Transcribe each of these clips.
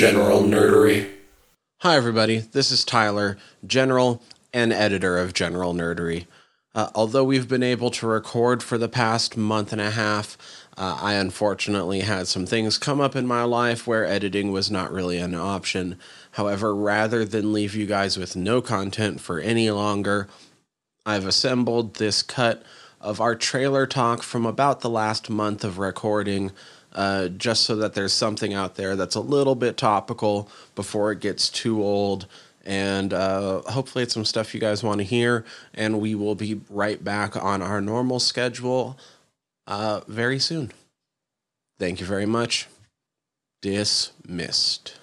General Nerdery. Hi, everybody. This is Tyler, General and editor of General Nerdery. Uh, although we've been able to record for the past month and a half, uh, I unfortunately had some things come up in my life where editing was not really an option. However, rather than leave you guys with no content for any longer, I've assembled this cut of our trailer talk from about the last month of recording, uh, just so that there's something out there that's a little bit topical before it gets too old. And uh, hopefully, it's some stuff you guys want to hear. And we will be right back on our normal schedule uh, very soon. Thank you very much. Dismissed.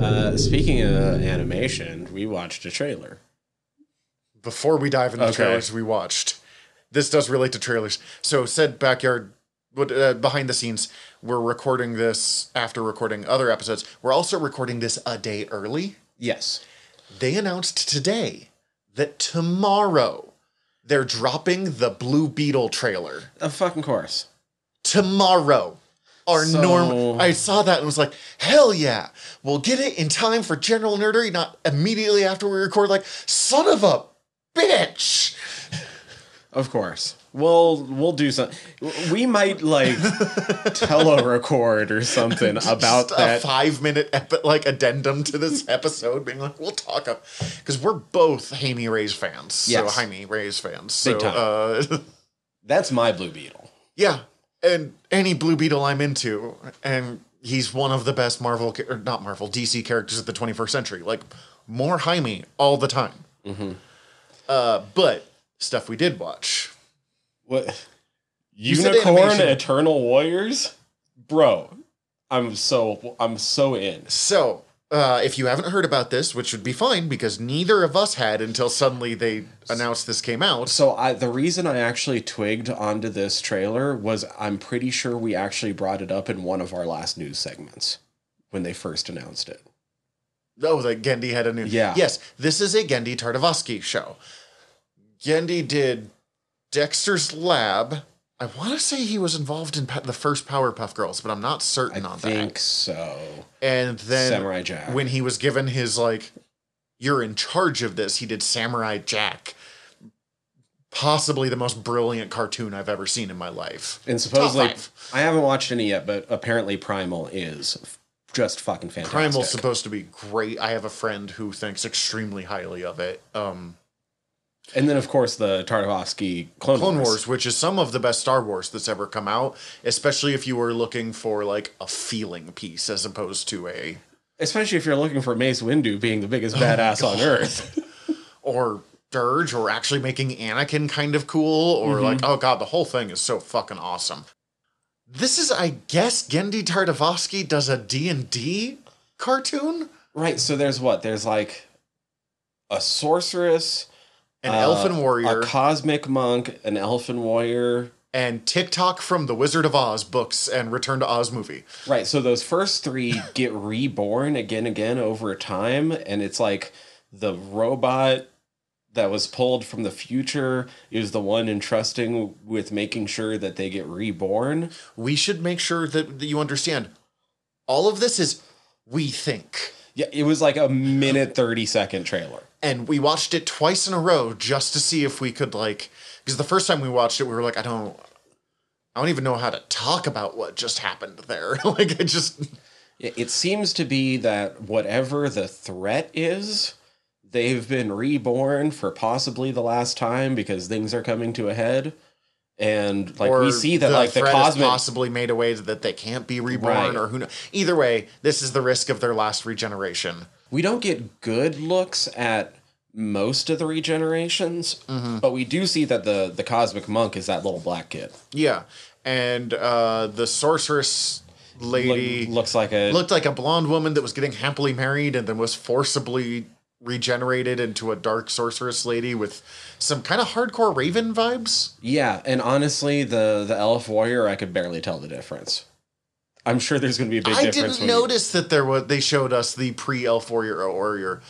Uh, speaking of animation, we watched a trailer. before we dive into Okay. trailers we watched this does relate to trailers. So said backyard uh, behind the scenes we're recording this after recording other episodes. We're also recording this a day early. Yes. they announced today that tomorrow they're dropping the blue beetle trailer. Of fucking course. tomorrow our So- norm i saw that and was like hell yeah. We'll get it in time for general nerdery not immediately after we record like son of a bitch Of course. We'll we'll do something. We might like telerecord or something about Just that. five minute epi- like addendum to this episode, being like, we'll talk up because we're both Jaime Reyes fans. Yes. So Jaime Reyes fans. So Big time. uh That's my Blue Beetle. yeah. And any Blue Beetle I'm into, and he's one of the best Marvel cha- or not Marvel, DC characters of the 21st century. Like more Jaime all the time. Mm-hmm. Uh, but stuff we did watch. What? said Unicorn. Eternal Warriors, bro. I'm so I'm so in. So, uh, if you haven't heard about this, which would be fine because neither of us had until suddenly they announced this came out. So I the reason I actually twigged onto this trailer was I'm pretty sure we actually brought it up in one of our last news segments when they first announced it. Oh, that Genndy had a new. Yeah. Yes, this is a Genndy Tartakovsky show. Genndy did Dexter's Lab. I want to say he was involved in the first Powerpuff Girls, but I'm not certain I on that. I think so. And then Samurai Jack. when he was given his like, you're in charge of this, he did Samurai Jack. Possibly the most brilliant cartoon I've ever seen in my life. And supposedly. I haven't watched any yet, but apparently Primal is just fucking fantastic. Primal's supposed to be great. I have a friend who thinks extremely highly of it. Um, and then, of course, the Tartakovsky Clone, Clone Wars. Wars, which is some of the best Star Wars that's ever come out, especially if you were looking for like a feeling piece as opposed to a Especially if you're looking for Mace Windu being the Oh biggest badass on Earth. or Dirge or actually making Anakin kind of cool or mm-hmm. like oh god, the whole thing is so fucking awesome. This is I guess Genndy Tartakovsky does a D&D cartoon, right. So there's what? There's like a sorceress, an uh, elfin warrior, a cosmic monk, an elfin warrior. and Tik-Tok from the Wizard of Oz books and Return to Oz movie. Right. So those first three get reborn again, again over time, and it's like the robot that was pulled from the future is the one entrusting with making sure that they get reborn. we should make sure that, that you understand all of this is we think Yeah, it was like a minute thirty second trailer. and we watched it twice in a row just to see if we could like because the first time we watched it we were like i don't i don't even know how to talk about what just happened there like it just It it seems to be that whatever the threat is, they've been reborn for possibly the last time because things are coming to a head. And like we see that like the cosmic possibly made a way that they can't be reborn Right. or who knows either way this is the risk of their last regeneration we don't get good looks at most of the regenerations, Mm-hmm. but we do see that the the cosmic monk is that little black kid. yeah and uh the sorceress lady Look, looks like a looked like a blonde woman that was getting happily married and then was forcibly regenerated into a dark sorceress lady with some kind of hardcore raven vibes. yeah. And honestly, the the elf warrior, I could barely tell the difference. I'm sure there's going to be a big I difference. didn't when you- notice that there was they showed us the pre elf warrior warrior.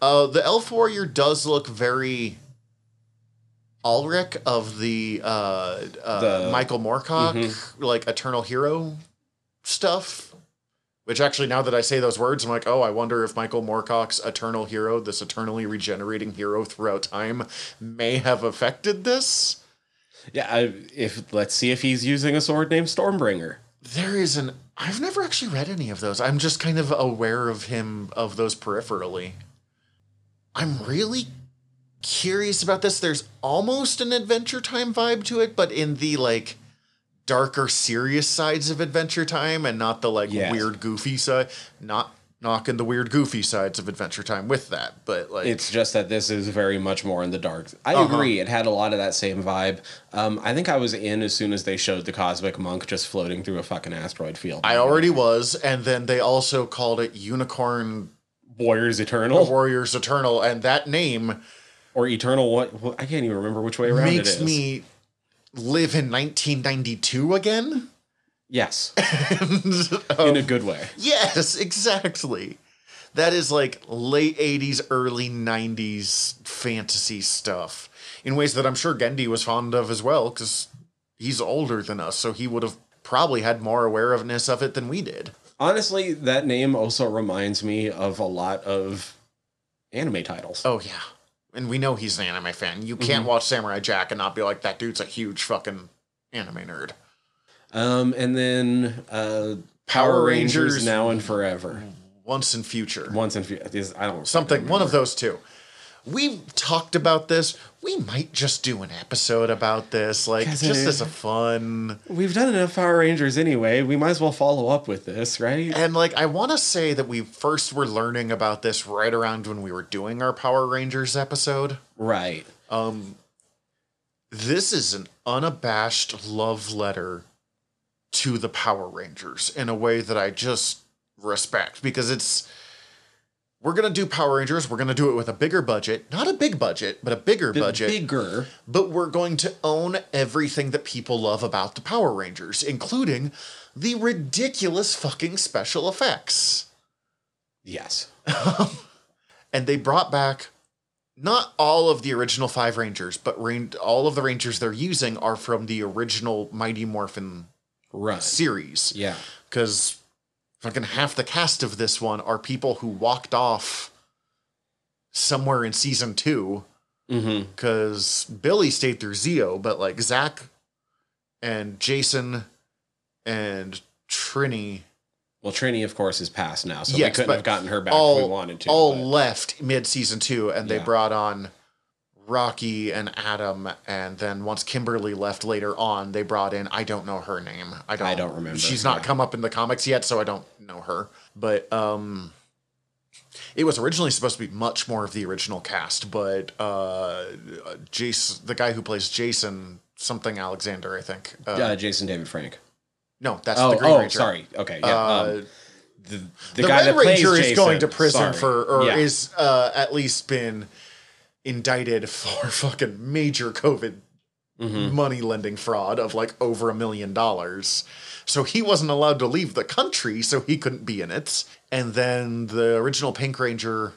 Uh, the elf warrior does look very Elric of the, uh, uh, The- Michael Moorcock like Eternal Hero stuff. Which actually, now that I say those words, I'm like, oh, I wonder if Michael Moorcock's eternal hero, this eternally regenerating hero throughout time, may have affected this. Yeah, I, if let's see if he's using a sword named Stormbringer. There is an. I've never actually read any of those. I'm just kind of aware of him, of those peripherally. I'm really curious about this. There's almost an Adventure Time vibe to it, but in the like darker, serious sides of Adventure Time and not the like Yes. weird, goofy side. Not knocking the weird, goofy sides of Adventure Time with that, but like. It's just that this is very much more in the dark. I Uh-huh. agree. It had a lot of that same vibe. Um, I think I was in as soon as they showed the cosmic monk just floating through a fucking asteroid field. I already was, and then they also called it Unicorn Warriors Eternal Warriors Eternal, and that name or Eternal. What? I can't even remember which way around it makes is. me live in 1992 again. yes, And, in um, a good way. yes, exactly. That is like late 80s, early 90s fantasy stuff in ways that I'm sure Genndy was fond of as well, because he's older than us, so he would have probably had more awareness of it than we did. Honestly, that name also reminds me of a lot of anime titles. Oh, yeah. And we know he's an anime fan. You can't watch Samurai Jack and not be like, that dude's a huge fucking anime nerd. Um, and then uh, Power Power Rangers, Rangers- now and forever. Once in future. Once in future. is I don't Something, one of those two. We've talked about this. We might just do an episode about this, like just as a fun. We've done enough Power Rangers anyway. We might as well follow up with this, right? And like, I want to say that we first were learning about this right around when we were doing our Power Rangers episode. Right. Um, this is an unabashed love letter to the Power Rangers in a way that I just respect because it's. We're gonna do Power Rangers. We're gonna do it with a bigger budget, not a big budget, but a bigger Bit budget. bigger. but we're going to own everything that people love about the Power Rangers, including the ridiculous fucking special effects. Yes. And they brought back not all of the original five Rangers, but ran- all of the Rangers they're using are from the original Mighty Morphin Right. series. Yeah. Because fucking half the cast of this one are people who walked off somewhere in season two Mm-hmm. because Billy stayed through Zeo, but like Zack and Jason and Trini Well, Trini, of course, is passed now, so Yes, we couldn't have gotten her back all if we wanted to. all but- left mid season two, and they Yeah. brought on Rocky and Adam, and then once Kimberly left later on, they brought in I don't know her name. I don't. I don't remember, She's not yeah. come up in the comics yet, so I don't know her. But um, it was originally supposed to be much more of the original cast, but uh, Jason, the guy who plays Jason, something Alexander, I think. Uh, uh, Jason David Frank. no, that's Oh, the Green oh, Ranger. sorry. Okay, yeah. Uh, um, the the, the, guy Red that plays Ranger is Jason, going to prison sorry. for, or Yeah. is uh, at least been indicted for fucking major COVID Mhm. money lending fraud of like over a million dollars. So he wasn't allowed to leave the country, so he couldn't be in it. And then the original Pink Ranger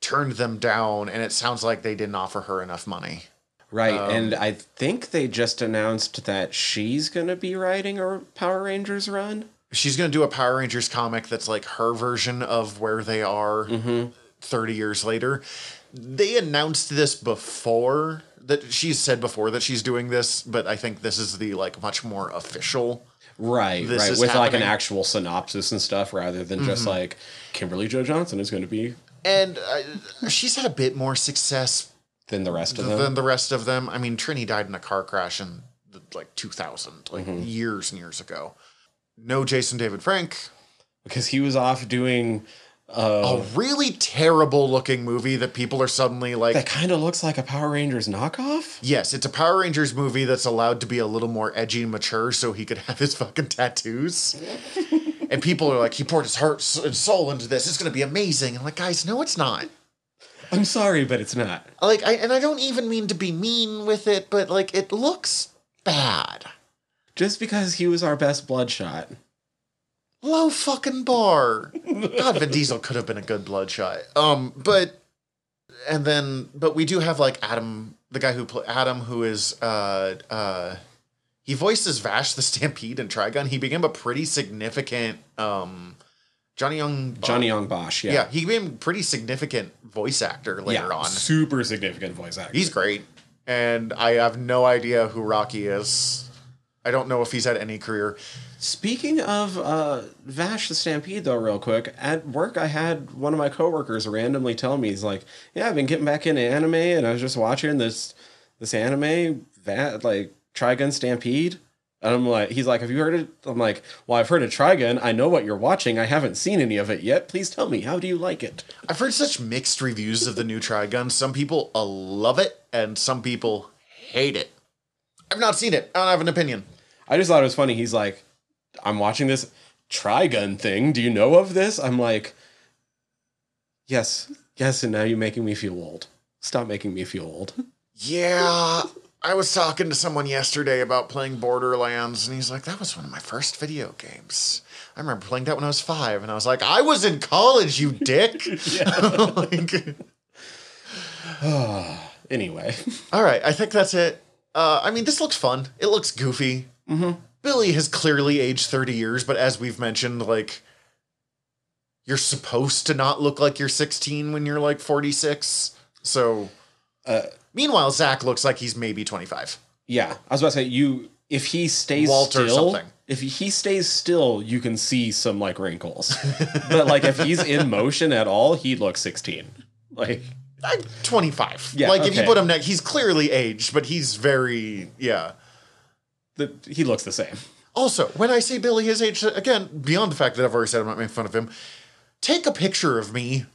turned them down, and it sounds like they didn't offer her enough money. Right, Um, and I think they just announced that she's going to be writing a Power Rangers run. She's going to do a Power Rangers comic that's like her version of where they are Mm-hmm. 30 years later. They announced this before that she's said before that she's doing this, but I think this is the like much more official. Right, This right, with like an actual synopsis and stuff rather than just Mm-hmm. like Kimberly Jo Johnson is going to be And uh, she's had a bit more success than the rest of them. than the rest of them. I mean, Trini died in a car crash in the, like 2000, like Mm-hmm. years and years ago. No Jason David Frank. because he was off doing uh, A really terrible looking movie that people are suddenly like, that kind of looks like a Power Rangers knockoff. Yes, it's a Power Rangers movie that's allowed to be a little more edgy and mature so he could have his fucking tattoos. and people are like, he poured his heart and soul into this. It's going to be amazing. And like, guys, no, it's not. I'm sorry, but it's not. Like, I, and I don't even mean to be mean with it, but like, it looks bad. Just because he was our best bloodshot. Low fucking bar. God, Vin Diesel could have been a good bloodshot. Um, but and then, but we do have like Adam, the guy who play Adam, who is uh uh, he voices Vash the Stampede and Trigun. He became a pretty significant um Johnny Young. Johnny Young Bosch. Yeah. Yeah, he became a pretty significant voice actor later Yeah, on. Super significant voice actor. He's great, and I have no idea who Rocky is. I don't know if he's had any career. Speaking of uh, Vash the Stampede, though, real quick, at work, I had one of my coworkers randomly tell me, he's like, "Yeah, I've been getting back into anime, and I was just watching this this anime, that like Trigun Stampede." And I'm like, he's like, "Have you heard it?" I'm like, "Well, I've heard of Trigun. I know what you're watching. I haven't seen any of it yet. Please tell me, how do you like it?" I've heard such mixed reviews of the new Trigun. Some people uh, love it, and some people hate it. I've not seen it. I don't have an opinion. I just thought it was funny. He's like, I'm watching this Trigun thing. Do you know of this? I'm like, yes, yes, and now you're making me feel old. Stop making me feel old. Yeah, I was talking to someone yesterday about playing Borderlands, and he's like, "That was one of my first video games. I remember playing that when I was five, and I was like, I was in college, you dick." Like, Anyway, all right, I think that's it. Uh, I mean, this looks fun. It looks goofy. Billy has clearly aged 30 years, but as we've mentioned, like, you're supposed to not look like you're 16 when you're like 46. So, uh, meanwhile, Zack looks like he's maybe 25. yeah, I was about to say you. If he stays Walter still, something. if he stays still, you can see some like wrinkles. but like if he's in motion at all, he looks 16. Like Like 25. Yeah, like, if you put him next, he's clearly aged, but he's very, yeah. the, he looks the same. Also, when I say Billy is aged, again, beyond the fact that I've already said I'm not making fun of him, take a picture of me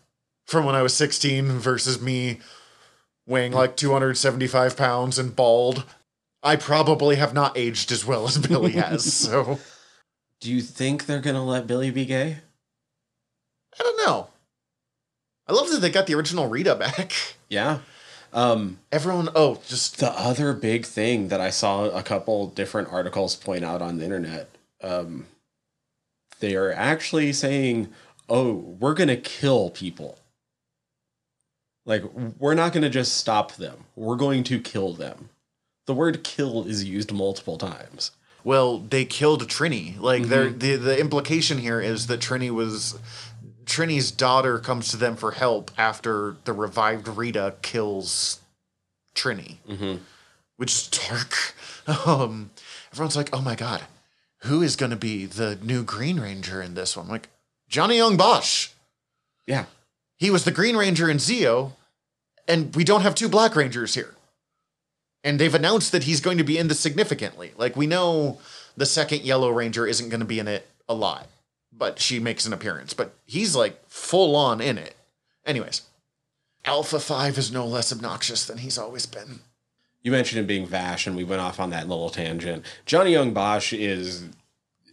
from when I was 16 versus me weighing like 275 pounds and bald. I probably have not aged as well as Billy has, so Do you think they're gonna let Billy be gay? I don't know. I love that they got the original Rita back. Yeah. Um, Everyone, oh, just the other big thing that I saw a couple different articles point out on the internet, um, they are actually saying, "Oh, we're gonna kill people. Like we're not gonna just stop them. We're going to kill them." The word "kill" is used multiple times. well, they killed Trini. Like they're the the implication here is that Trini was Trini's daughter comes to them for help after the revived Rita kills Trini, Mm-hmm. which is dark. Um, everyone's like, "Oh my god, who is going to be the new Green Ranger in this one?" I'm like Johnny Young Bosch. Yeah, He was the Green Ranger in Zeo, and we don't have two Black Rangers here. And they've announced that he's going to be in this significantly. Like, we know the second Yellow Ranger isn't going to be in it a lot, but she makes an appearance. But he's like full on in it. Anyways, Alpha 5 is no less obnoxious than he's always been. you mentioned him being Vash, and we went off on that little tangent. Johnny Young Bosch is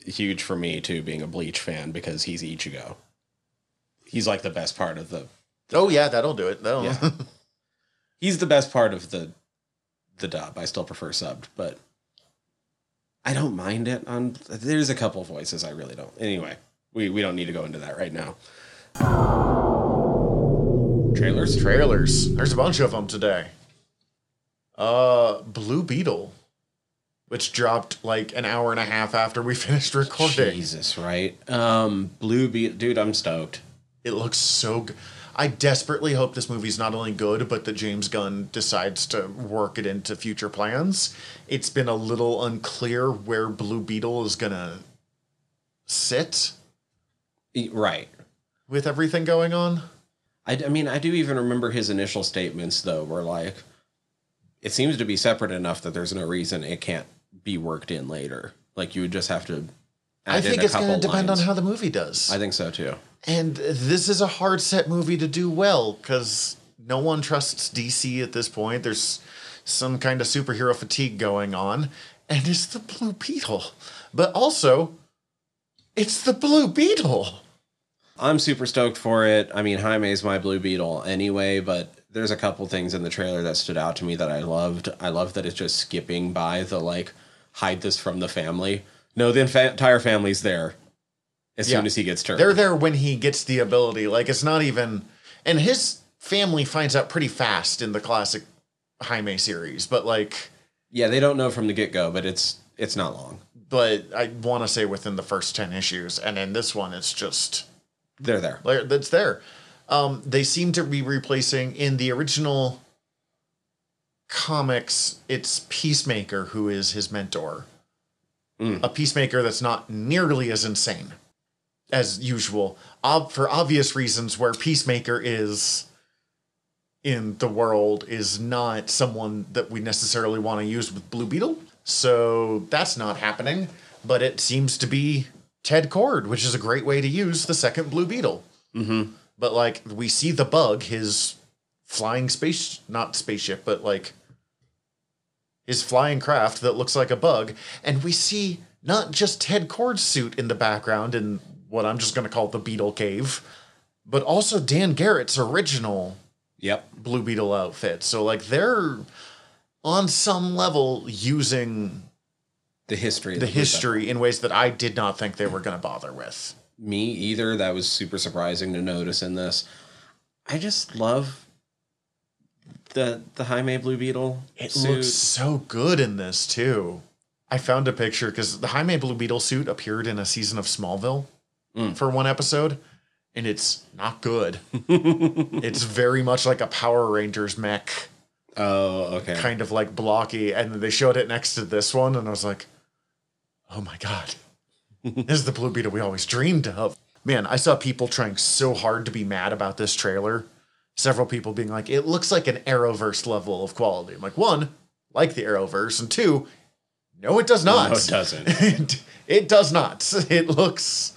huge for me too, being a Bleach fan because he's Ichigo. He's like the best part of the Oh, yeah, that'll do it. That'll. Yeah. he's the best part of the the dub. I still prefer subbed, but I don't mind it. On there's a couple voices I really don't. Anyway, we we don't need to go into that right now. Trailers. Trailers. There's a bunch of them today. Uh, Blue Beetle, which dropped like an hour and a half after we finished recording. Jesus, right? Um, Blue Beetle, dude, I'm stoked. It looks so good. I desperately hope this movie's not only good, but that James Gunn decides to work it into future plans. It's been a little unclear where Blue Beetle is gonna sit Right. with everything going on. I, I mean, I do even remember his initial statements though, were like, it seems to be separate enough that there's no reason it can't be worked in later. Like you would just have to. I think it's going to depend on how the movie does. I think so too. And this is a hard set movie to do well because no one trusts DC at this point. There's some kind of superhero fatigue going on, and it's the Blue Beetle. But also, it's the Blue Beetle. I'm super stoked for it. I mean, Jaime's my Blue Beetle anyway, but there's a couple things in the trailer that stood out to me that I loved. I love that it's just skipping by the like hide this from the family. No, the entire family's there as soon as he gets turned. They're there when he gets the ability. Like, it's not even. And his family finds out pretty fast in the classic Jaime series, but like. yeah, they don't know from the get go, but it's it's not long. But I want to say within the first 10 issues. And in this one, it's just They're there. Like, That's there. Um, they seem to be replacing in the original comics. It's Peacemaker who is his mentor. Mm. A Peacemaker that's not nearly as insane as usual, ob- for obvious reasons. Where Peacemaker is in the world is not someone that we necessarily want to use with Blue Beetle. So that's not happening. But it seems to be Ted Kord, which is a great way to use the second Blue Beetle. Mm-hmm. But like we see the bug, his flying space not spaceship, but like his flying craft that looks like a bug, and we see not just Ted Kord's suit in the background in what I'm just gonna call the Beetle Cave, but also Dan Garrett's original Yep. Blue Beetle outfit. So like they're on some level using The history. the history in ways that I did not think they were gonna bother with. Me either. That was super surprising to notice in this. I just love the the Jaime Blue Beetle It suit. looks so good in this too. I found a picture because the Jaime Blue Beetle suit appeared in a season of Smallville Mm. for one episode, and it's not good. it's very much like a Power Rangers mech, oh, okay. kind of like blocky. And they showed it next to this one, and I was like, oh my God, this is the Blue Beetle we always dreamed of. Man, I saw people trying so hard to be mad about this trailer. Several people being like, it looks like an Arrowverse level of quality. I'm like, one, like the Arrowverse, and two, no, it does not. No, it doesn't. it, it does not. It looks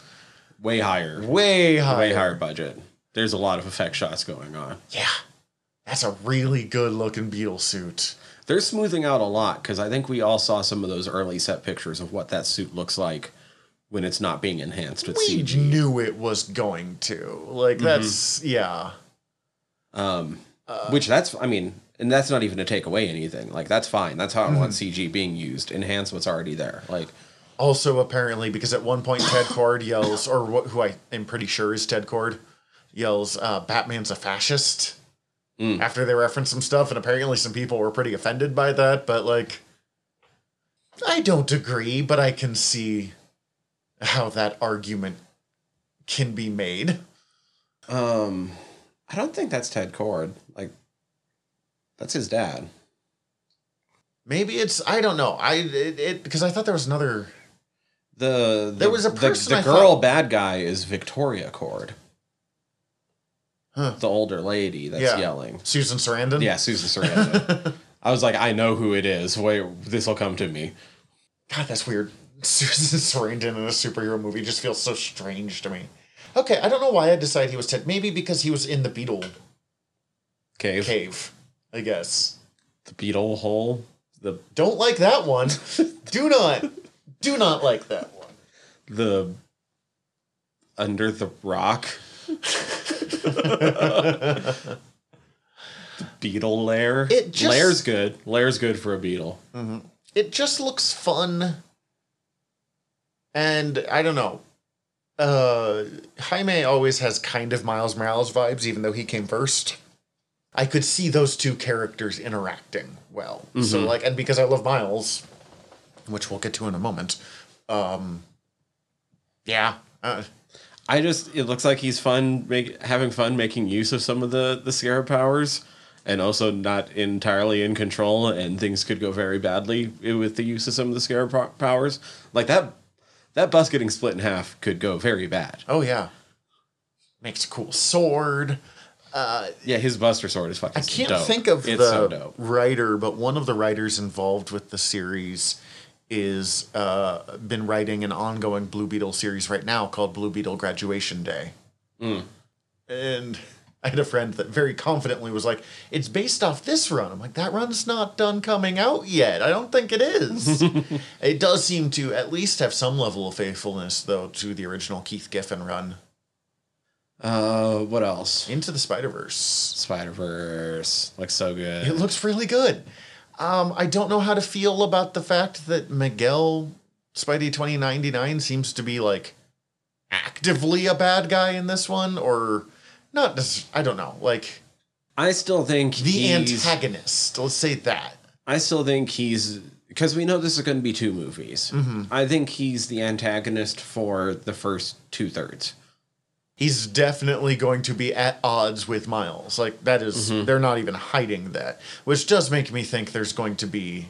Way higher. way higher. Way higher budget. There's a lot of effect shots going on. Yeah. That's a really good looking beetle suit. They're smoothing out a lot because I think we all saw some of those early set pictures of what that suit looks like when it's not being enhanced with CG. We CG. knew it was going to. Like, that's, yeah. Um, Uh, which that's, I mean, and that's not even to take away anything. Like that's fine. That's how I Mm-hmm. want CG being used. Enhance what's already there. Like Also, apparently, because at one point Ted Kord yells, or wh- who I am pretty sure is Ted Kord, yells, uh, Batman's a fascist. Mm. After they referenced some stuff, and apparently some people were pretty offended by that, but like, I don't agree, but I can see how that argument can be made. Um, I don't think that's Ted Kord. Like, that's his dad. Maybe it's I don't know. I it because I thought there was another. The, the There was a the- person The, I girl thought- bad guy is Victoria Kord, Huh. the older lady that's Yeah. yelling. Susan Sarandon. Yeah, Susan Sarandon. I was like, I know who it is. Wait, this will come to me. God, that's weird. Susan Sarandon in a superhero movie just feels so strange to me. Okay, I don't know why I decided he was Ted. Maybe because he was in the Beetle Cave, cave. I guess. the beetle hole, the Don't like that one. do not, do not like that one. the under the rock. The beetle lair. It just- Lair's good. Lair's good for a beetle. It just looks fun, and I don't know. Uh, Jaime always has kind of Miles Morales vibes, even though he came first. I could see those two characters interacting well. So like, and because I love Miles, which we'll get to in a moment. Um, yeah, uh, I just it looks like he's fun make, having fun making use of some of the the scarab powers and also not entirely in control and things could go very badly with the use of some of the scarab powers like that that bus getting split in half could go very bad oh yeah, makes a cool sword. Uh, yeah his buster sword is fucking I can't dope. think of it's the so writer, but one of the writers involved with the series is uh, been writing an ongoing Blue Beetle series right now called Blue Beetle Graduation Day. Mm. And I had a friend that very confidently was like, "It's based off this run." I'm like, "That run's not done coming out yet. I don't think it is." it does seem to at least have some level of faithfulness, though, to the original Keith Giffen run, uh what else Into the Spider Verse. spider-verse looks so good It looks really good. Um, I don't know how to feel about the fact that Miguel Spidey 2099 seems to be like actively a bad guy in this one, or not. Just, I don't know. Like i still think the antagonist. Let's say that. I still think he's because we know this is going to be two movies. Mm-hmm. I think he's the antagonist for the first two thirds. He's definitely going to be at odds with Miles. Like that is- mm-hmm. they're not even hiding that, which does make me think there's going to be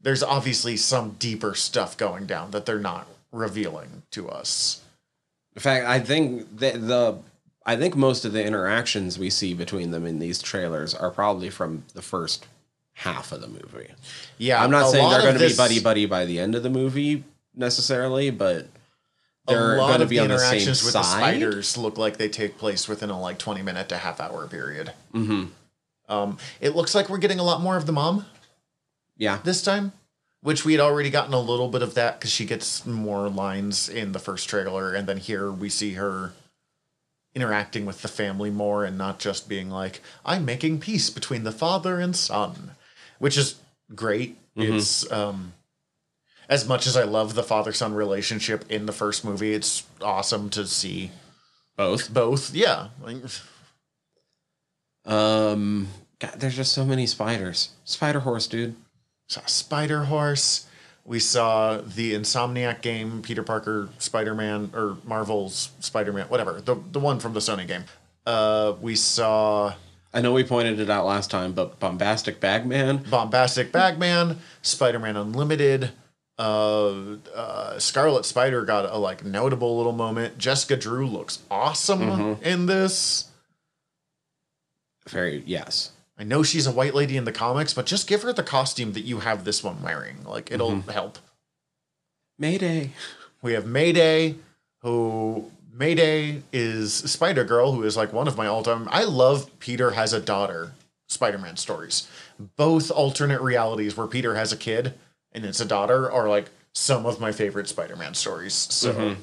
there's obviously some deeper stuff going down that they're not revealing to us. In fact, I think that the I think most of the interactions we see between them in these trailers are probably from the first half of the movie. Yeah, I'm not saying they're going to be buddy buddy by the end of the movie necessarily, but they're a lot of be the on the interactions with the spiders look like they take place within a like 20 minute to half hour period. hmm Um, it looks like we're getting a lot more of the mom Yeah, this time, which we had already gotten a little bit of that because she gets more lines in the first trailer, and then here we see her interacting with the family more and not just being like, "I'm making peace between the father and son," which is great. It's um, as much as I love the father son relationship in the first movie, it's awesome to see both. both. Yeah, Um, God, there's just so many spiders. Spider horse, dude. saw Spider Horse. We saw the Insomniac game, Peter Parker, Spider Man, or Marvel's Spider Man, whatever, the the one from the Sony game. Uh, we saw I know we pointed it out last time, but bombastic bagman. Bombastic Bagman, Spider Man Unlimited. Uh, uh, Scarlet Spider got a like notable little moment. Jessica Drew looks awesome in this. Very yes. I know she's a white lady in the comics, but just give her the costume that you have this one wearing. Like it'll help. Mayday. We have Mayday, who Mayday is Spider Girl, who is like one of my all time. I love Peter has a daughter Spider Man stories. Both alternate realities where Peter has a kid and it's a daughter are like some of my favorite Spider Man stories. So. Mm-hmm.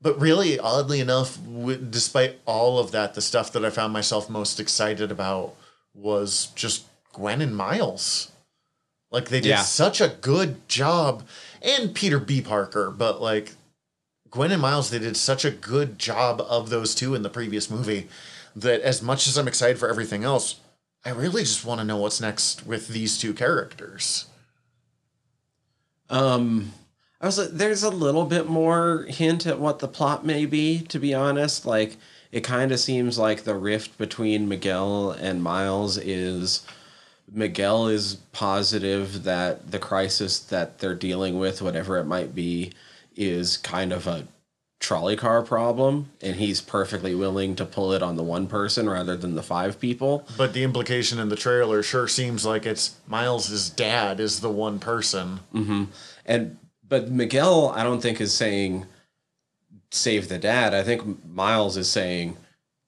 But really, oddly enough, w- despite all of that, the stuff that I found myself most excited about was just Gwen and Miles. Like they did Yeah. such a good job, and Peter B. Parker, but like Gwen and Miles, they did such a good job of those two in the previous movie that as much as I'm excited for everything else, I really just want to know what's next with these two characters. Um, I was there's a little bit more hint at what the plot may be. To be honest, like it kind of seems like the rift between Miguel and Miles is Miguel is positive that the crisis that they're dealing with, whatever it might be, is kind of a trolley car problem, and he's perfectly willing to pull it on the one person rather than the five people. But the implication in the trailer sure seems like it's Miles's dad is the one person. Mm-hmm. And but Miguel, I don't think is saying save the dad. I think Miles is saying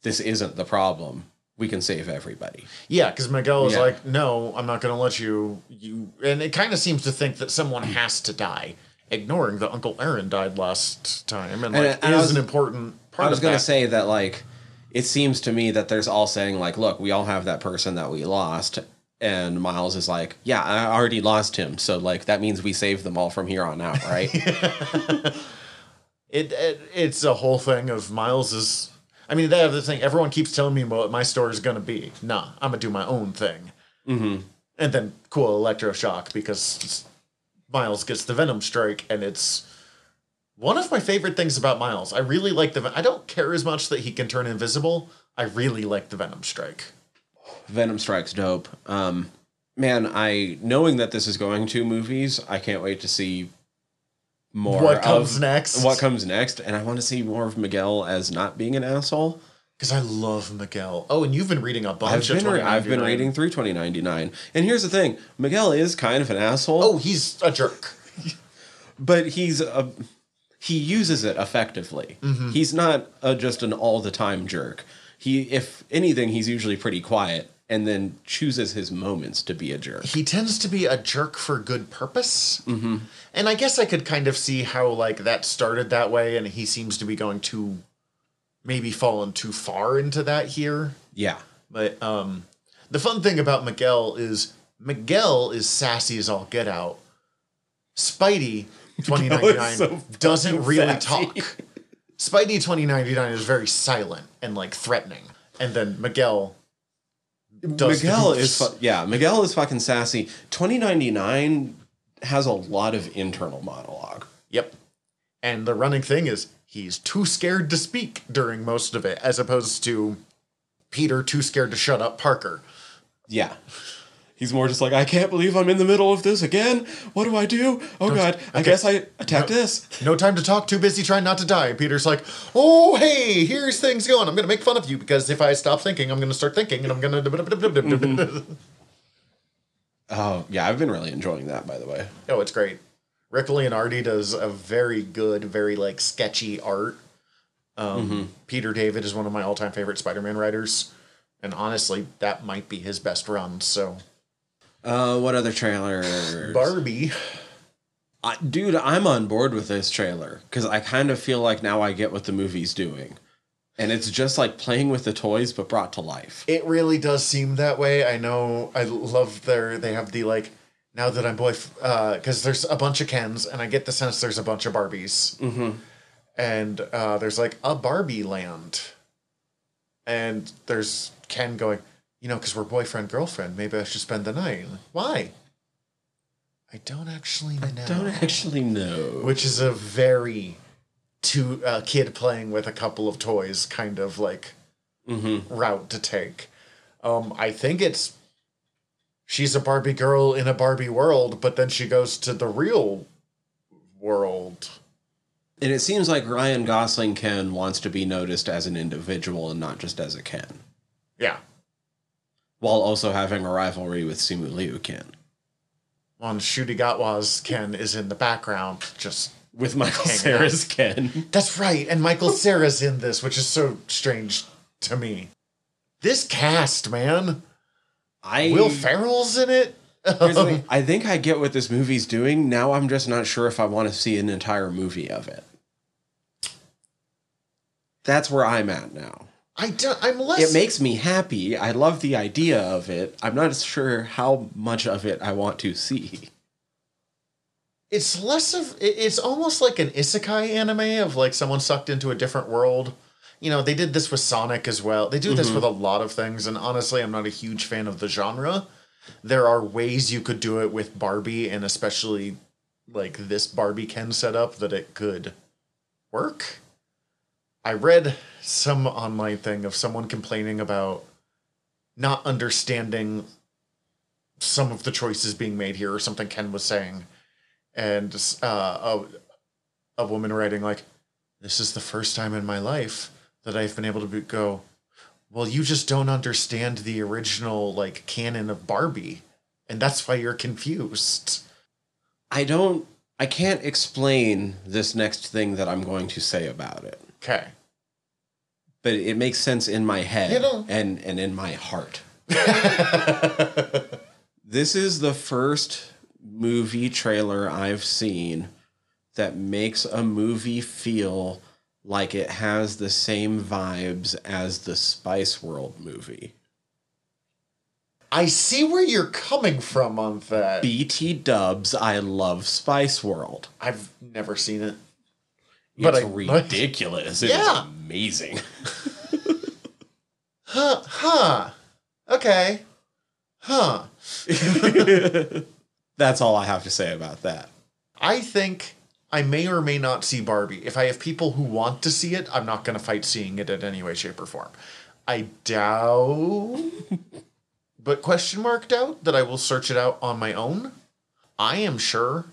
this isn't the problem. We can save everybody. Yeah, because Miguel is Yeah. like, no, I'm not going to let you. You and it kind of seems to think that someone has to die, ignoring that Uncle Aaron died last time, and like And is was- an important part. I was going to say that like it seems to me that there's all saying like, look, we all have that person that we lost. And Miles is like, yeah, I already lost him. So like that means we save them all from here on out, right? it, it it's a whole thing of Miles is. I mean, that other thing. Everyone keeps telling me what my story is going to be. Nah, I'm gonna do my own thing. mm-hmm. And then cool electroshock because Miles gets the Venom strike, and it's one of my favorite things about Miles. I really like the. I don't care as much that he can turn invisible. I really like the Venom strike. Venom Strike's dope. Um, man, I knowing that this is going to movies, I can't wait to see more. What comes of next? What comes next? And I want to see more of Miguel as not being an asshole. Because I love Miguel. Oh, and you've been reading a I've bunch of been re- I've been reading through twenty ninety nine, and here's the thing: Miguel is kind of an asshole. Oh, he's a jerk. but he's a he uses it effectively. Mm-hmm. He's not a, just an all the time jerk. He, if anything, he's usually pretty quiet and then chooses his moments to be a jerk. He tends to be a jerk for good purpose. Mm-hmm. And I guess I could kind of see how like that started that way, and he seems to be going too, maybe fallen too far into that here. Yeah, But um, the fun thing about Miguel is Miguel is sassy as all get out. Spidey twenty ninety nine so doesn't really sassy. talk. Spidey twenty ninety nine is very silent and like threatening, and then Miguel. Does Miguel is fu- yeah Miguel is fucking sassy. Twenty ninety nine has a lot of internal monologue. Yep. And the running thing is he's too scared to speak during most of it, as opposed to Peter too scared to shut up Parker. Yeah. He's more just like, I can't believe I'm in the middle of this again. What do I do? Oh god, I okay. guess I attack this. No time to talk, too busy trying not to die. Peter's like, oh, hey, here's things going. I'm going to make fun of you because if I stop thinking, I'm going to start thinking and I'm going mm-hmm. to. Oh, yeah, I've been really enjoying that, by the way. Oh, it's great. Rick Leonardi does a very good, very like sketchy art. Um, Peter David is one of my all time favorite Spider Man writers. And honestly, that might be his best run. So, Uh, what other trailers? Barbie. I, dude, I'm on board with this trailer because I kind of feel like now I get what the movie's doing. And it's just like playing with the toys, but brought to life. It really does seem that way. I know. I love their. They have the like. Now that I'm boy, because there's a bunch of Kens, and I get the sense there's a bunch of Barbies, Mm-hmm. and uh, there's like a Barbie land, and there's Ken going, you know, because we're boyfriend girlfriend. Maybe I should spend the night. Why? I don't actually know. Don't actually know. Which is a very two uh, kid playing with a couple of toys kind of like Mm-hmm. route to take. Um, I think it's she's a Barbie girl in a Barbie world, but then she goes to the real world. And it seems like Ryan Gosling Ken wants to be noticed as an individual and not just as a Ken, Yeah. while also having a rivalry with Simu Liu Ken. On Ncuti Gatwa's Ken is in the background, just With Michael Cera's Ken. That's right, and Michael Cera's in this, which is so strange to me. This cast, man. I Will Ferrell's in it. Here's the thing, I think I get what this movie's doing. Now I'm just not sure if I want to see an entire movie of it. That's where I'm at now. I don't, I'm less. It makes me happy. I love the idea of it. I'm not sure how much of it I want to see. it's less of it's almost like an isekai anime of like someone sucked into a different world you know they did this with sonic as well. They do this with a lot of things and honestly i'm not a huge fan of the genre. There are ways you could do it with barbie and especially like this barbie ken setup that it could work. I read some online thing of someone complaining about not understanding some of the choices being made here or something ken was saying. And uh, a, a woman writing like this is the first time in my life that i've been able to go well you just don't understand the original like canon of barbie and that's why you're confused I don't. I can't explain this next thing that I'm going to say about it, okay but it makes sense in my head You know- and and in my heart. This is the first movie trailer I've seen that makes a movie feel like it has the same vibes as the Spice World movie. i see where you're coming from on that BT dubs, I love Spice World. i've never seen it But But it's I- but- ridiculous. It is Yeah. amazing. huh huh okay huh That's all I have to say about that. I think I may or may not see Barbie. If I have people who want to see it, I'm not going to fight seeing it in any way, shape, or form. I doubt, but question mark doubt that I will search it out on my own. I am sure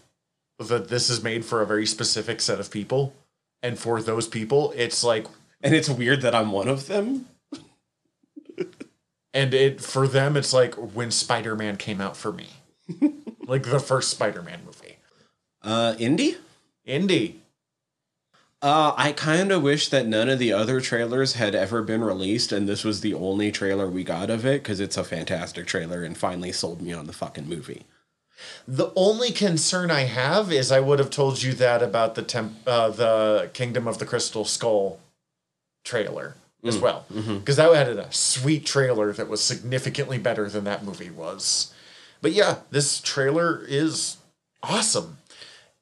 that this is made for a very specific set of people. And for those people, it's like, And it's weird that I'm one of them. and it for them, it's like when Spider Man came out for me, like the first Spider Man movie. Uh, Indy? Indy. Uh, I kind of wish that none of the other trailers had ever been released, and this was the only trailer we got of it because it's a fantastic trailer and finally sold me on the fucking movie. The only concern I have is I would have told you that about the temp, uh, the Kingdom of the Crystal Skull trailer as well, because that had a sweet trailer that was significantly better than that movie was. But yeah, this trailer is awesome.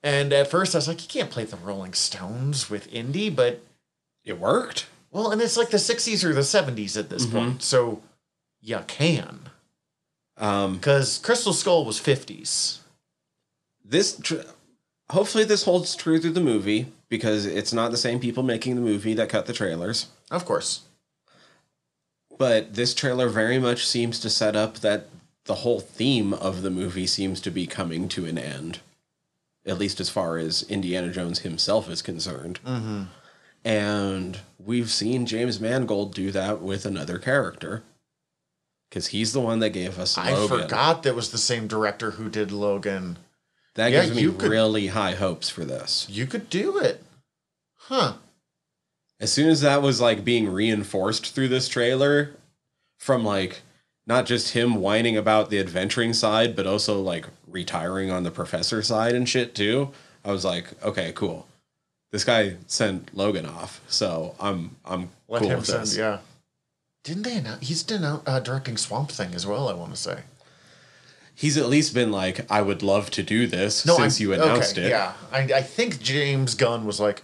And at first I was like, you can't play the Rolling Stones with Indy, but It worked. well, and it's like the 60s or the 70s at this point, so you can. Um, Because Crystal Skull was 50s. this, tr- hopefully this holds true through the movie because it's not the same people making the movie that cut the trailers. Of course. But this trailer very much seems to set up that the whole theme of the movie seems to be coming to an end, at least as far as Indiana Jones himself is concerned. Mm-hmm. And we've seen James Mangold do that with another character. Because he's the one that gave us Logan. I forgot that was the same director who did Logan. That Yeah, gives me could- really high hopes for this. You could do it. Huh. As soon as that was like being reinforced through this trailer, from like not just him whining about the adventuring side, but also like retiring on the professor side and shit too, I was like, okay, cool. This guy sent Logan off, so I'm I'm Let cool him with send, this. yeah. Didn't they announce? He's been out, uh, directing Swamp Thing as well, I want to say. He's at least been like, I would love to do this since I'm- you announced okay, it. Yeah. I, I think James Gunn was like,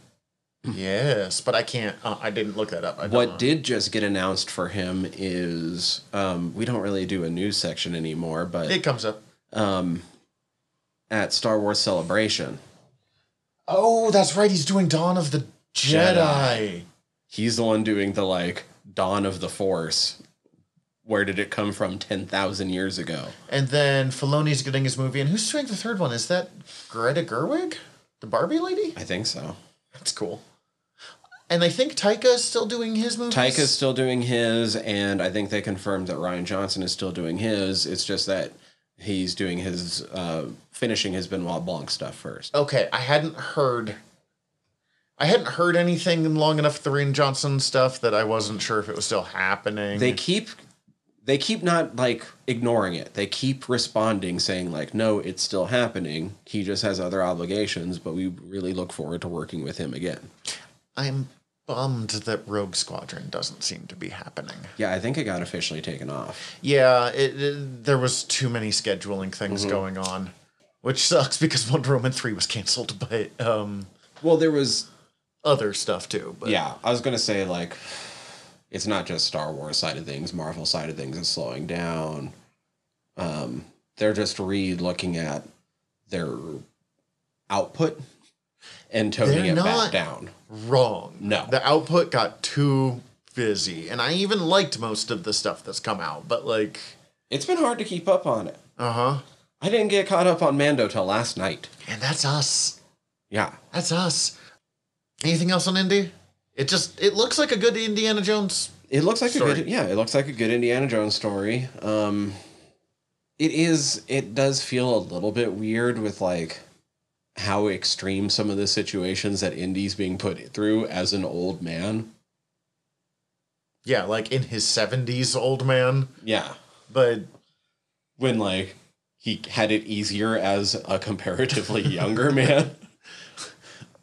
yes, but I can't, uh, I didn't look that up. What know. did just get announced for him is um, we don't really do a news section anymore, but It comes up. um, at Star Wars Celebration, Oh, that's right. He's doing Dawn of the Jedi. Jedi. he's the one doing the like Dawn of the Force. Where did it come from 10,000 years ago? And then Filoni's getting his movie. And who's doing the third one? Is that Greta Gerwig? The Barbie lady? I think so. That's cool. And I think Taika is still doing his movies. Taika is still doing his, and I think they confirmed that Rian Johnson is still doing his. It's just that he's doing his, uh, finishing his Benoit Blanc stuff first. Okay, I hadn't heard. I hadn't heard anything long enough the Rian Johnson stuff that I wasn't sure if it was still happening. they keep they keep not like ignoring it they keep responding saying like no it's still happening he just has other obligations but we really look forward to working with him again I'm bummed that Rogue Squadron doesn't seem to be happening. yeah i think it got officially taken off Yeah, it, it- there was too many scheduling things going on, which sucks because Wonder Woman three was canceled, but um, well there was other stuff too. But yeah i was gonna say like it's not just star wars side of things marvel side of things is slowing down um they're just re-looking at their output and toning They're it back down wrong. No. the output got too busy, and I even liked most of the stuff that's come out, but like, it's been hard to keep up on it uh huh. I didn't get caught up on Mando till last night. And that's us. Yeah. That's us. Anything else on Indy? It just it looks like a good Indiana Jones. It looks like a good yeah, it looks like a good Indiana Jones story. Um it is it does feel a little bit weird with like how extreme some of the situations that Indy's being put through as an old man. Yeah, like in his seventies, old man. Yeah. But When like he had it easier as a comparatively younger man.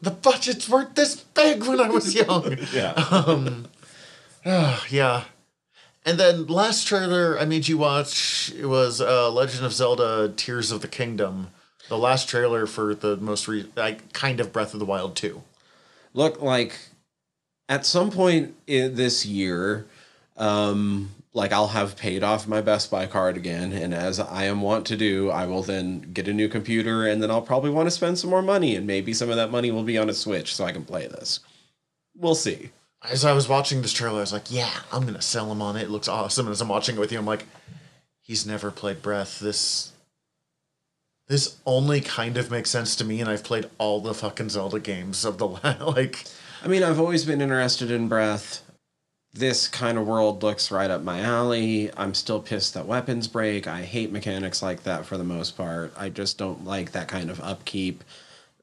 the budgets weren't this big when I was young. Yeah. um, ah, yeah. And then last trailer I made you watch it was uh, Legend of Zelda: Tears of the Kingdom. The last trailer for the most re- like kind of Breath of the Wild two. look like at some point in this year um like i'll have paid off my best buy card again and as i am wont to do i will then get a new computer and then i'll probably want to spend some more money and maybe some of that money will be on a switch so i can play this we'll see As I was watching this trailer, I was like, "Yeah, I'm gonna sell him on it. It looks awesome." And as I'm watching it with you, I'm like, "He's never played Breath. This, this only kind of makes sense to me." And I've played all the fucking Zelda games of the like. i mean i've always been interested in breath this kind of world looks right up my alley i'm still pissed that weapons break i hate mechanics like that for the most part i just don't like that kind of upkeep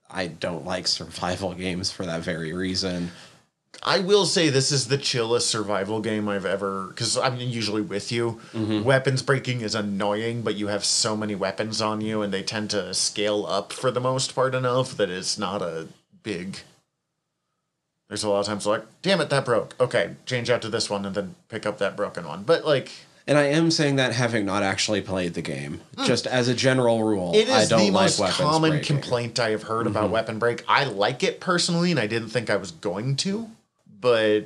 I don't like survival games for that very reason. I will say this is the chillest survival game I've ever because I'm usually with you. Mm-hmm. Weapons breaking is annoying, but you have so many weapons on you, and they tend to scale up for the most part enough that it's not a big. There's a lot of times like, damn it, that broke. Okay, change out to this one and then pick up that broken one. But like, And I am saying that having not actually played the game, hmm. just as a general rule, it I don't the like most common breaking. complaint I have heard about mm-hmm. weapon break. I like it personally, and I didn't think I was going to, but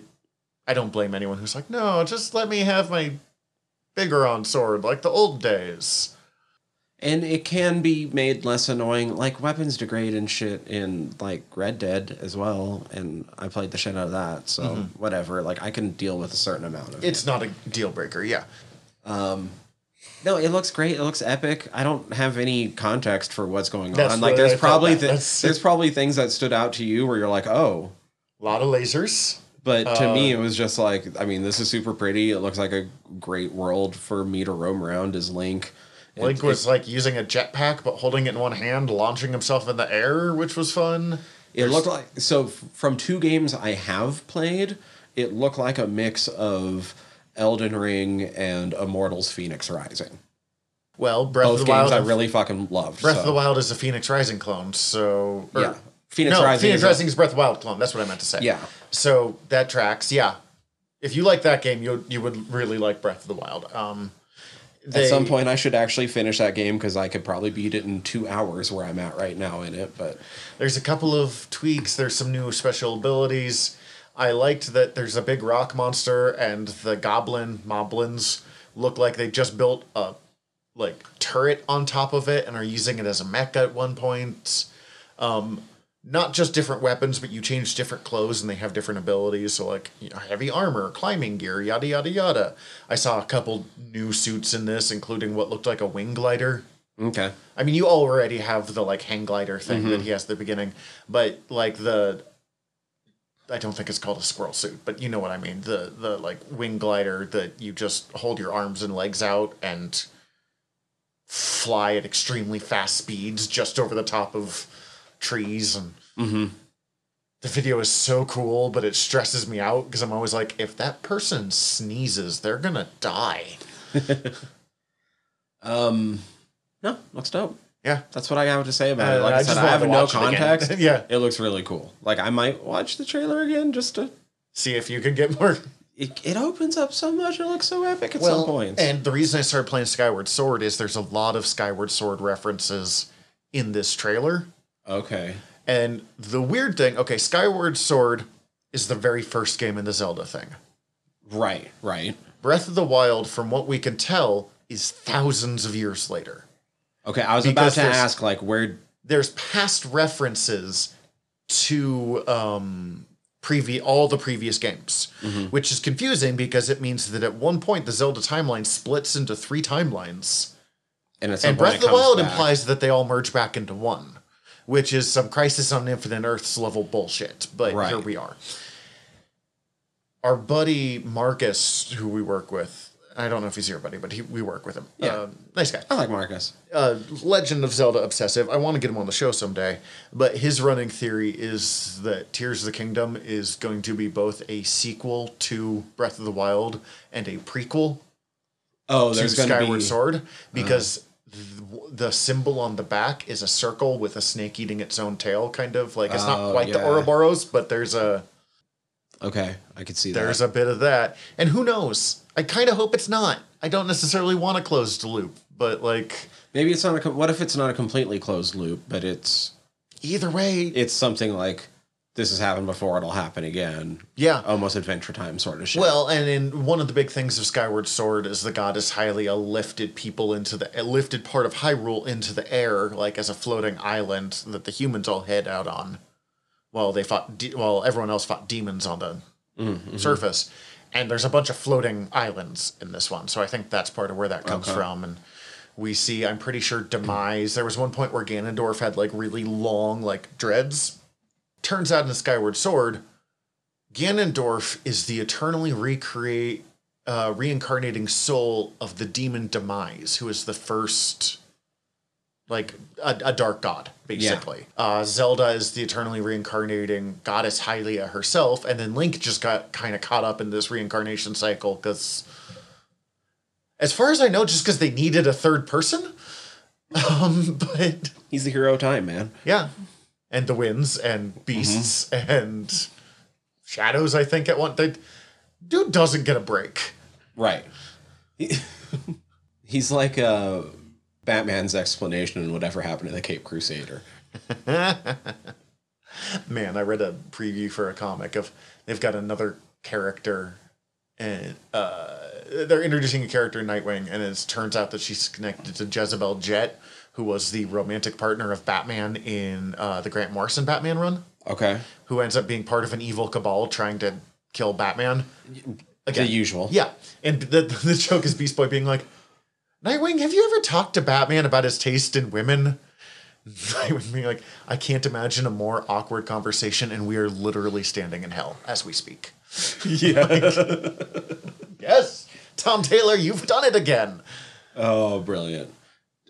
I don't blame anyone who's like, no, just let me have my bigger on sword like the old days. and it can be made less annoying. Like weapons degrade and shit in like Red Dead as well, and I played the shit out of that. So mm-hmm. whatever, like I can deal with a certain amount of it. It's not a deal breaker. Yeah. Um, no, it looks great. It looks epic. I don't have any context for what's going That's on. Like there's I probably th- there's probably things that stood out to you where you're like, oh. A lot of lasers. But to me, Uh, it was just like, I mean, this is super pretty. It looks like a great world for me to roam around as Link. Link it- was like using a jetpack, but holding it in one hand, launching himself in the air, which was fun. It looked like so f- from two games I have played, it looked like a mix of Elden Ring and Immortals Fenyx Rising. Well, Breath Both of the games Wild. I really fucking loved. Breath so. of the Wild is a Fenyx Rising clone, so or- Yeah. Fenyx no, Rising. Fenyx is Rising is Breath of the Wild clone. That's what I meant to say. Yeah. So that tracks. Yeah. If you like that game, you you would really like Breath of the Wild. Um, At some point, I should actually finish that game because I could probably beat it in two hours where I'm at right now in it. But There's a couple of tweaks. There's some new special abilities. I liked that there's a big rock monster and the goblin moblins look like they just built a like turret on top of it and are using it as a mech at one point. Um, not just different weapons, but you change different clothes and they have different abilities. So like you know, heavy armor, climbing gear, yada yada yada. I saw a couple new suits in this, including what looked like a wing glider. okay, I mean, you already have the like hang glider thing that mm-hmm. he has at the beginning, but like the I don't think it's called a squirrel suit, but you know what I mean. The the like wing glider that you just hold your arms and legs out and fly at extremely fast speeds just over the top of trees and mm-hmm. the video is so cool, but it stresses me out because I'm always like, if that person sneezes, they're gonna die. um, no, looks dope. Yeah. That's what I have to say about it. Uh, Like I, I said, I have no watch it context. Yeah. it looks really cool. Like I might watch the trailer again just to. See if you can get more It, it opens up so much. It looks so epic at some points. And the reason I started playing Skyward Sword is there's a lot of Skyward Sword references in this trailer. Okay. And the weird thing, okay, Skyward Sword is the very first game in the Zelda thing. Right. Right. Breath of the Wild, from what we can tell, is thousands of years later. Okay. I was Because about to ask, like, where. There's past references to um previ- all the previous games, which is confusing because it means that at one point the Zelda timeline splits into three timelines. And, And Breath of the Wild back. implies that they all merge back into one, which is some Crisis on Infinite Earths level bullshit. But Right. here we are. Our buddy Marcus, who we work with, I don't know if he's your buddy, but he, we work with him. Yeah. Uh, nice guy. I like Marcus. Uh, Legend of Zelda obsessive. I want to get him on the show someday. But his running theory is that Tears of the Kingdom is going to be both a sequel to Breath of the Wild and a prequel Oh, to there's to Skyward be. Sword because th- the symbol on the back is a circle with a snake eating its own tail, kind of like it's Oh, not quite the yeah. Ouroboros, but there's a Okay, I could see there's that. a bit of that, and who knows? I kind of hope it's not. I don't necessarily want a closed loop, but like Maybe it's not a. What if it's not a completely closed loop, but it's either way, it's something like this has happened before, it'll happen again. yeah. Almost Adventure Time sort of shit. Well, and in one of the big things of Skyward Sword is the goddess Hylia lifted people into the lifted part of Hyrule into the air, like as a floating island that the humans all head out on, while they fought, de- while everyone else fought demons on the Mm-hmm. surface. And there's a bunch of floating islands in this one, so I think that's part of where that comes Okay. from. And we see, I'm pretty sure, demise. There was one point where Ganondorf had like really long like dreads. Turns out in the Skyward Sword, Ganondorf is the eternally recreate, uh, reincarnating soul of the demon Demise, who is the first, like a, a dark god, basically. Uh, Zelda is the eternally reincarnating goddess Hylia herself, and then Link just got kind of caught up in this reincarnation cycle because, as far as I know, just because they needed a third person. Um, but He's the hero of time, man. yeah. And the winds and beasts and shadows, I think, at one they, dude doesn't get a break. Right. He- He's like uh, Batman's explanation on whatever happened to the Cape Crusader. Man, I read a preview for a comic of they've got another character and uh they're introducing a character in Nightwing, and it turns out that she's connected to Jezebel Jet, who was the romantic partner of Batman in uh, the Grant Morrison Batman run, Okay. who ends up being part of an evil cabal trying to kill Batman. The usual. Yeah, and the the joke is Beast Boy being like, Nightwing, have you ever talked to Batman about his taste in women? Nightwing being like, I can't imagine a more awkward conversation, and we are literally standing in hell as we speak. Yeah. Yes, Tom Taylor, you've done it again. oh, brilliant.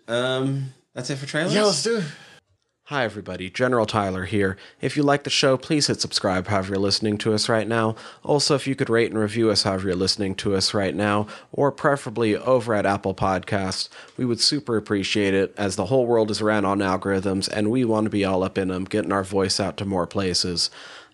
Um, that's it for trailers. Yeah, let's do it. Hi, everybody. General Tyler here. If you like the show, please hit subscribe however you're listening to us right now. Also, if you could rate and review us however you're listening to us right now, or preferably over at Apple Podcasts, we would super appreciate it as the whole world is ran on algorithms and we want to be all up in them, getting our voice out to more places.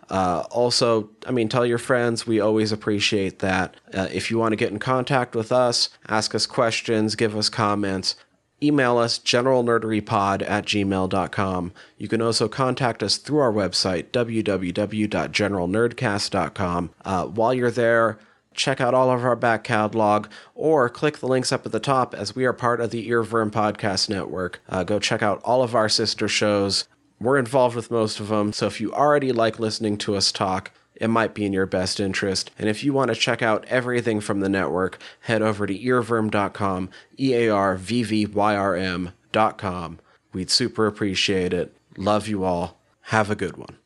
Uh, also, I mean, tell your friends. We always appreciate that. Uh, if you want to get in contact with us, ask us questions, give us comments, email us generalnerderypod at gmail.com. You can also contact us through our website, www.generalnerdcast.com. Uh, while you're there, check out all of our back catalog or click the links up at the top as we are part of the earVVyrm Podcast Network. Uh, go check out all of our sister shows. We're involved with most of them, so if you already like listening to us talk, it might be in your best interest. And if you want to check out everything from the network, head over to earvvyrm.com, E A R V V Y R M.com. We'd super appreciate it. Love you all. Have a good one.